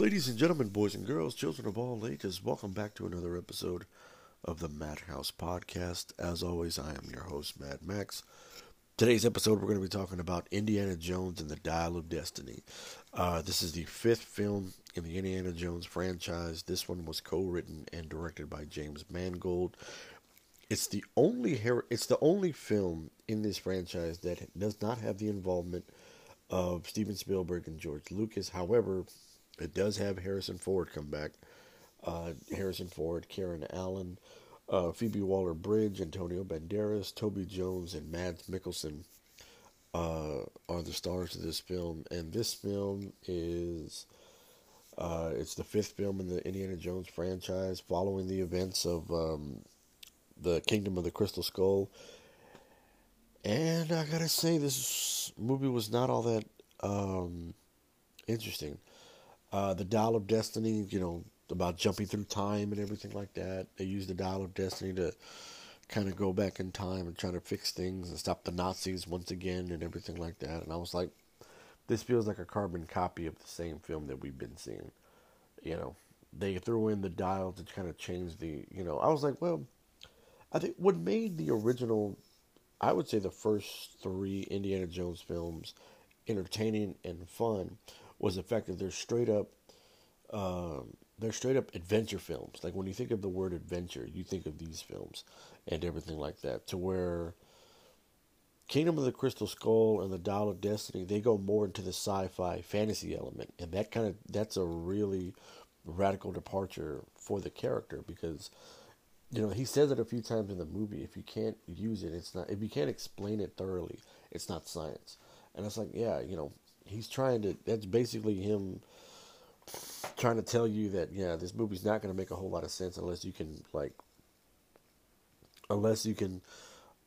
Ladies and gentlemen, boys and girls, children of all ages, welcome back to another episode of the Madhouse Podcast. As always, I am your host, Mad Max. Today's episode, we're going to be talking about Indiana Jones and the Dial of Destiny. Uh, this is the fifth film in the Indiana Jones franchise. This one was co-written and directed by James Mangold. It's the only her- it's the only film in this franchise that does not have the involvement of Steven Spielberg and George Lucas. However, it does have Harrison Ford come back. Uh, Harrison Ford, Karen Allen, uh, Phoebe Waller Bridge, Antonio Banderas, Toby Jones, and Mads Mikkelsen uh, are the stars of this film. And this film is uh, it's the fifth film in the Indiana Jones franchise, following the events of um, the Kingdom of the Crystal Skull. And I gotta say, this movie was not all that um, interesting. Uh, the Dial of Destiny, you know, about jumping through time and everything like that. They use the Dial of Destiny to kind of go back in time and try to fix things and stop the Nazis once again and everything like that. And I was like, this feels like a carbon copy of the same film that we've been seeing. You know, they threw in the dial to kind of change the, you know, I was like, well, I think what made the original, I would say the first three Indiana Jones films entertaining and fun was the fact that they're straight up, um, they're straight up adventure films. Like when you think of the word adventure, you think of these films and everything like that. To where Kingdom of the Crystal Skull and the Dial of Destiny, they go more into the sci-fi fantasy element, and that kind of that's a really radical departure for the character because you know he says it a few times in the movie. If you can't use it, it's not. If you can't explain it thoroughly, it's not science. And it's like, yeah, you know, he's trying to. That's basically him trying to tell you that yeah, this movie's not going to make a whole lot of sense unless you can like, unless you can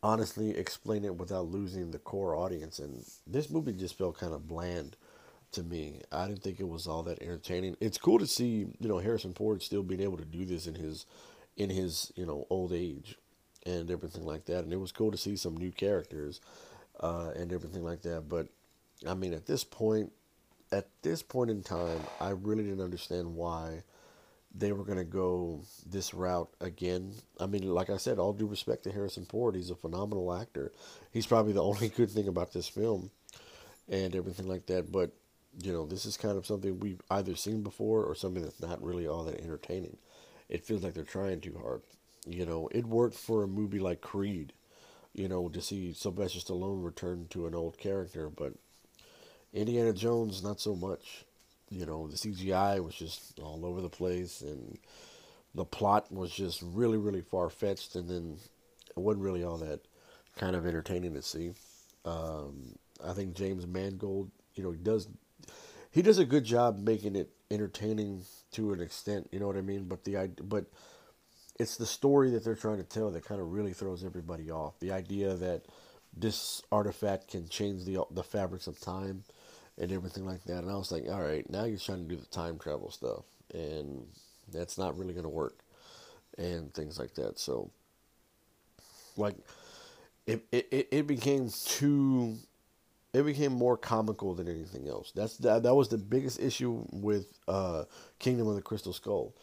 honestly explain it without losing the core audience. And this movie just felt kind of bland to me. I didn't think it was all that entertaining. It's cool to see you know Harrison Ford still being able to do this in his in his you know old age and everything like that. And it was cool to see some new characters uh, and everything like that. But I mean, at this point, at this point in time, I really didn't understand why they were going to go this route again. I mean, like I said, all due respect to Harrison Ford, he's a phenomenal actor. He's probably the only good thing about this film and everything like that. But, you know, this is kind of something we've either seen before or something that's not really all that entertaining. It feels like they're trying too hard. You know, it worked for a movie like Creed, you know, to see Sylvester Stallone return to an old character, but Indiana Jones, not so much. You know, the CGI was just all over the place, and the plot was just really, really far fetched, and then it wasn't really all that kind of entertaining to see. Um, I think James Mangold, you know, he does he does a good job making it entertaining to an extent. You know what I mean? But the but it's the story that they're trying to tell that kind of really throws everybody off. The idea that this artifact can change the the fabrics of time and everything like that. And I was like, all right, now you're trying to do the time travel stuff, and that's not really going to work, and things like that. So, like, it it it became too. It became more comical than anything else. That's that. That was the biggest issue with uh, Kingdom of the Crystal Skull,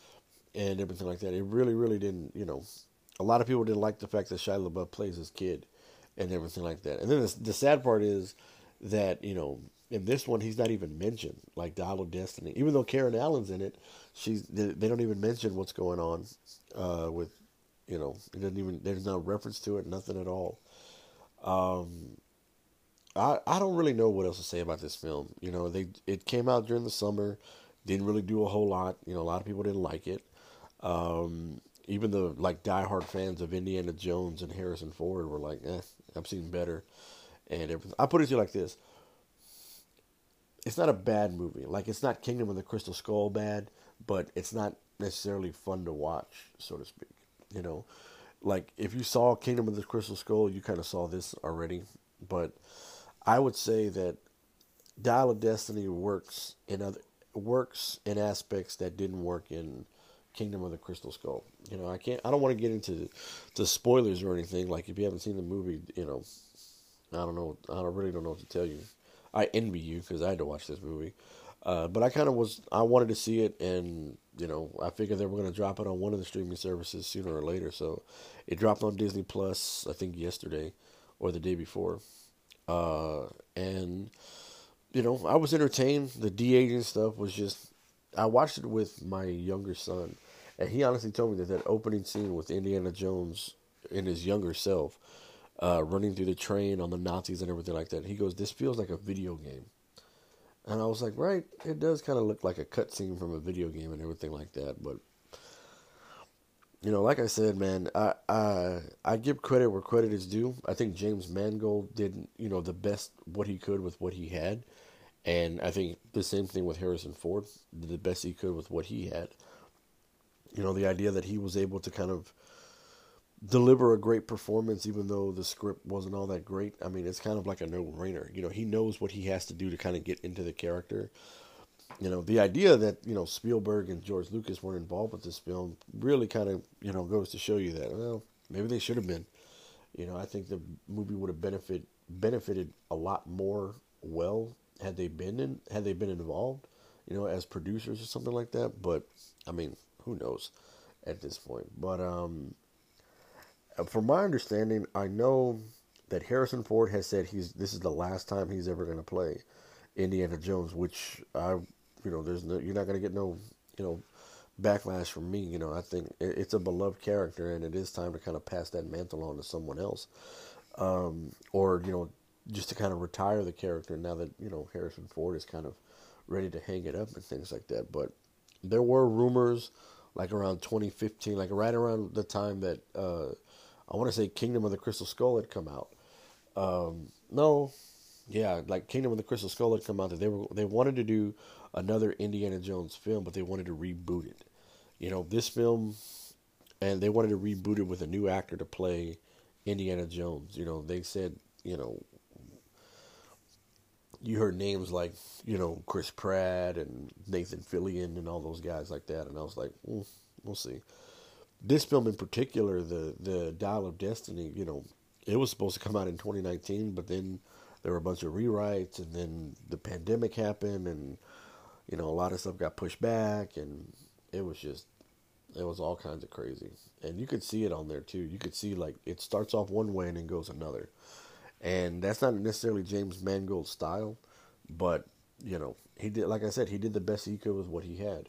and everything like that. It really, really didn't. You know, a lot of people didn't like the fact that Shia LaBeouf plays his kid, and everything like that. And then the, the sad part is that you know in this one he's not even mentioned like dial of destiny. Even though karen allen's in it she's they don't even mention what's going on uh, with you know it doesn't even there's no reference to it nothing at all. Um i i don't really know what else to say about this film. You know they it came out during the summer didn't really do a whole lot. You know a lot of people didn't like it. Um even the like diehard fans of indiana jones and harrison ford were like eh i've seen better and everything. I put it to you like this it's not a bad movie. Like it's not Kingdom of the Crystal Skull bad, but it's not necessarily fun to watch, so to speak. You know, like if you saw Kingdom of the Crystal Skull, you kind of saw this already. But I would say that Dial of Destiny works in other works in aspects that didn't work in Kingdom of the Crystal Skull. You know, I can't. I don't want to get into the spoilers or anything. Like if you haven't seen the movie, you know, I don't know. I don't really don't know what to tell you. I envy you because I had to watch this movie. Uh, but I kind of was I wanted to see it, and you know I figured they were going to drop it on one of the streaming services sooner or later. So it dropped on Disney Plus, I think yesterday or the day before, uh, and you know I was entertained. The de aging stuff was just I watched it with my younger son, and he honestly told me that that opening scene with Indiana Jones in his younger self, uh, running through the train on the Nazis and everything like that. He goes, "This feels like a video game," and I was like, "Right, it does kind of look like a cutscene from a video game and everything like that." But you know, like I said, man, I I I give credit where credit is due. I think James Mangold did you know the best what he could with what he had. And I think the same thing with Harrison Ford, did the best he could with what he had. You know, the idea that he was able to kind of deliver a great performance, even though the script wasn't all that great. I mean, it's kind of like a no brainer. You know, he knows what he has to do to kind of get into the character. You know, the idea that, you know, Spielberg and George Lucas weren't involved with this film really kind of, you know, goes to show you that, well, maybe they should have been. You know, I think the movie would have benefit benefited a lot more well had they been in had they been involved, you know, as producers or something like that. But I mean, who knows at this point? But um, from my understanding, I know that Harrison Ford has said he's this is the last time he's ever going to play Indiana Jones, which I, you know, there's no you're not going to get no, you know, backlash from me. You know, I think it's a beloved character, and it is time to kind of pass that mantle on to someone else, um, or you know, just to kind of retire the character now that you know Harrison Ford is kind of ready to hang it up and things like that. But there were rumors like around 2015, like right around the time that uh, I want to say Kingdom of the Crystal Skull had come out. Um, no, yeah, like Kingdom of the Crystal Skull had come out that they were they wanted to do another Indiana Jones film, but they wanted to reboot it. You know, this film, and they wanted to reboot it with a new actor to play Indiana Jones. You know, they said, you know, you heard names like you know Chris Pratt and Nathan Fillion and all those guys like that, and I was like, mm, we'll see. This film in particular, the the Dial of Destiny, you know, it was supposed to come out in 2019, but then there were a bunch of rewrites, and then the pandemic happened, and you know a lot of stuff got pushed back, and it was just it was all kinds of crazy, and you could see it on there too. You could see like it starts off one way and then goes another and that's not necessarily James Mangold's style, but you know he did. Like I said, he did the best he could with what he had.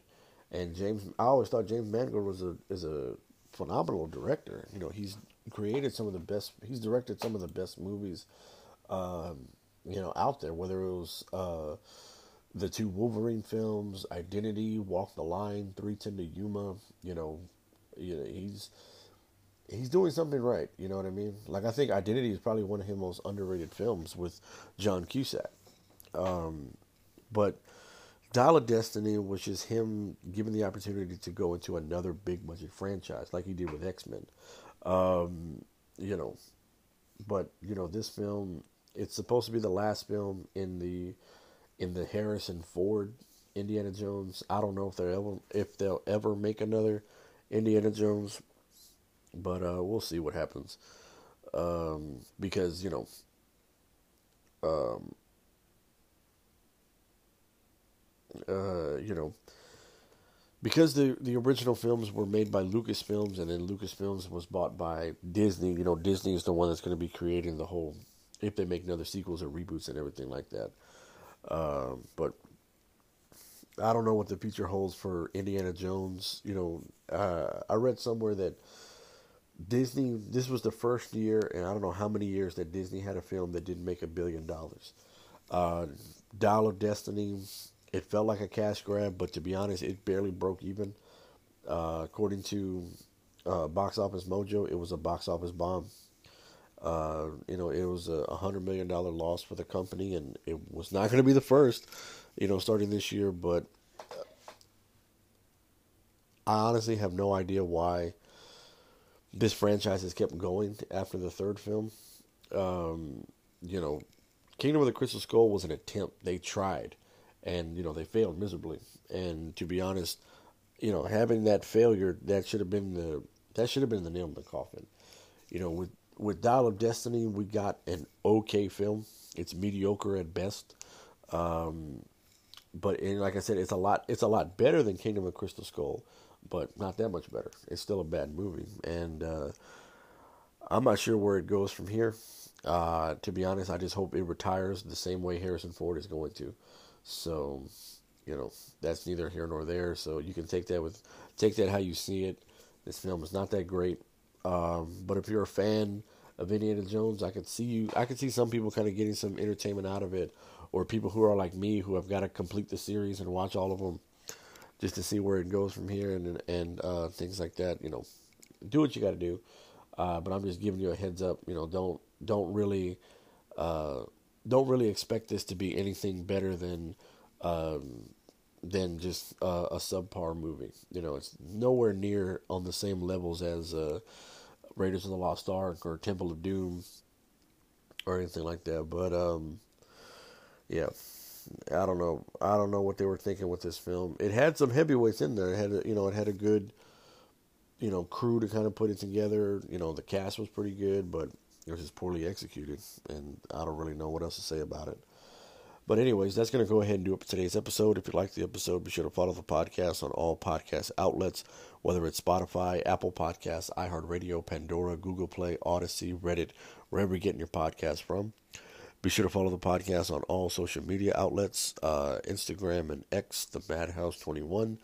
And James, I always thought James Mangold was a is a phenomenal director. You know, he's created some of the best. He's directed some of the best movies, um, you know, out there. Whether it was uh, the two Wolverine films, Identity, Walk the Line, Three Ten to Yuma. You know, you know he's he's doing something right. You know what I mean? Like I think Identity is probably one of his most underrated films with John Cusack. Um, but Dial of Destiny was just him given the opportunity to go into another big budget franchise like he did with X Men. Um, you know, but you know this film it's supposed to be the last film in the in the Harrison Ford Indiana Jones. I don't know if they'll ever if they'll ever make another Indiana Jones but uh, we'll see what happens. Um, because, you know, um, uh, you know, because the the original films were made by Lucasfilms and then Lucasfilms was bought by Disney, you know, Disney is the one that's going to be creating the whole if they make another sequels or reboots and everything like that. Um, but I don't know what the future holds for Indiana Jones. You know, uh, I read somewhere that Disney, this was the first year, and I don't know how many years that Disney had a film that didn't make a billion dollars. Uh, Dial of Destiny, it felt like a cash grab, but to be honest, it barely broke even. Uh, according to uh, Box Office Mojo, it was a box office bomb. Uh, you know, it was a hundred million dollar loss for the company, and it was not going to be the first. You know, starting this year, but I honestly have no idea why this franchise has kept going after the third film. Um, you know, Kingdom of the Crystal Skull was an attempt. They tried, and you know they failed miserably. And to be honest, you know having that failure that should have been the that should have been the nail in the coffin. You know, with with Dial of Destiny, we got an okay film. It's mediocre at best. Um, but and like I said, it's a lot. It's a lot better than Kingdom of Crystal Skull, but not that much better. It's still a bad movie, and uh, I'm not sure where it goes from here. Uh, to be honest, I just hope it retires the same way Harrison Ford is going to. So, you know, that's neither here nor there. So you can take that with take that how you see it. This film is not that great, um, but if you're a fan of Indiana Jones, I could see you. I could see some people kind of getting some entertainment out of it, or people who are like me who have got to complete the series and watch all of them just to see where it goes from here and and uh, things like that. You know, do what you got to do. Uh, but I'm just giving you a heads up. You know, don't don't really uh, don't really expect this to be anything better than um, than just uh, a subpar movie. You know, it's nowhere near on the same levels as uh, Raiders of the Lost Ark or Temple of Doom or anything like that. But um, yeah, I don't know. I don't know what they were thinking with this film. It had some heavyweights in there. It had a, you know, it had a good you know crew to kind of put it together. You know, the cast was pretty good, but it was just poorly executed, and I don't really know what else to say about it. But anyways, that's going to go ahead and do it for today's episode. If you like the episode, be sure to follow the podcast on all podcast outlets, whether it's Spotify, Apple Podcasts, iHeartRadio, Pandora, Google Play, Odyssey, Reddit, wherever you're getting your podcast from. Be sure to follow the podcast on all social media outlets, uh, Instagram and X, the Madhouse 21.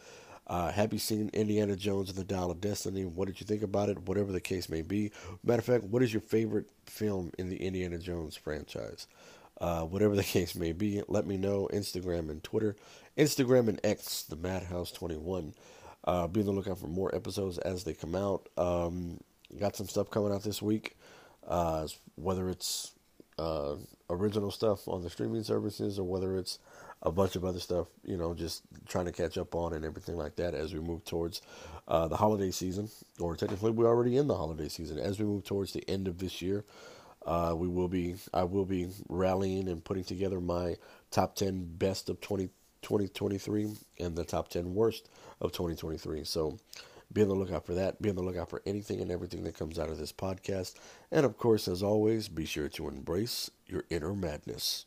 Uh, have you seen Indiana Jones and the Dial of Destiny? What did you think about it? Whatever the case may be. Matter of fact, what is your favorite film in the Indiana Jones franchise? Uh, whatever the case may be, let me know. Instagram and Twitter. Instagram and X, the Madhouse21. Uh, be on the lookout for more episodes as they come out. Um, got some stuff coming out this week, uh, whether it's uh, original stuff on the streaming services or whether it's a bunch of other stuff, you know, just trying to catch up on and everything like that as we move towards uh, the holiday season, or technically we're already in the holiday season. As we move towards the end of this year, uh, we will be, I will be rallying and putting together my top 10 best of 20, 2023 and the top 10 worst of 2023. So be on the lookout for that. Be on the lookout for anything and everything that comes out of this podcast. And of course, as always, be sure to embrace your inner madness.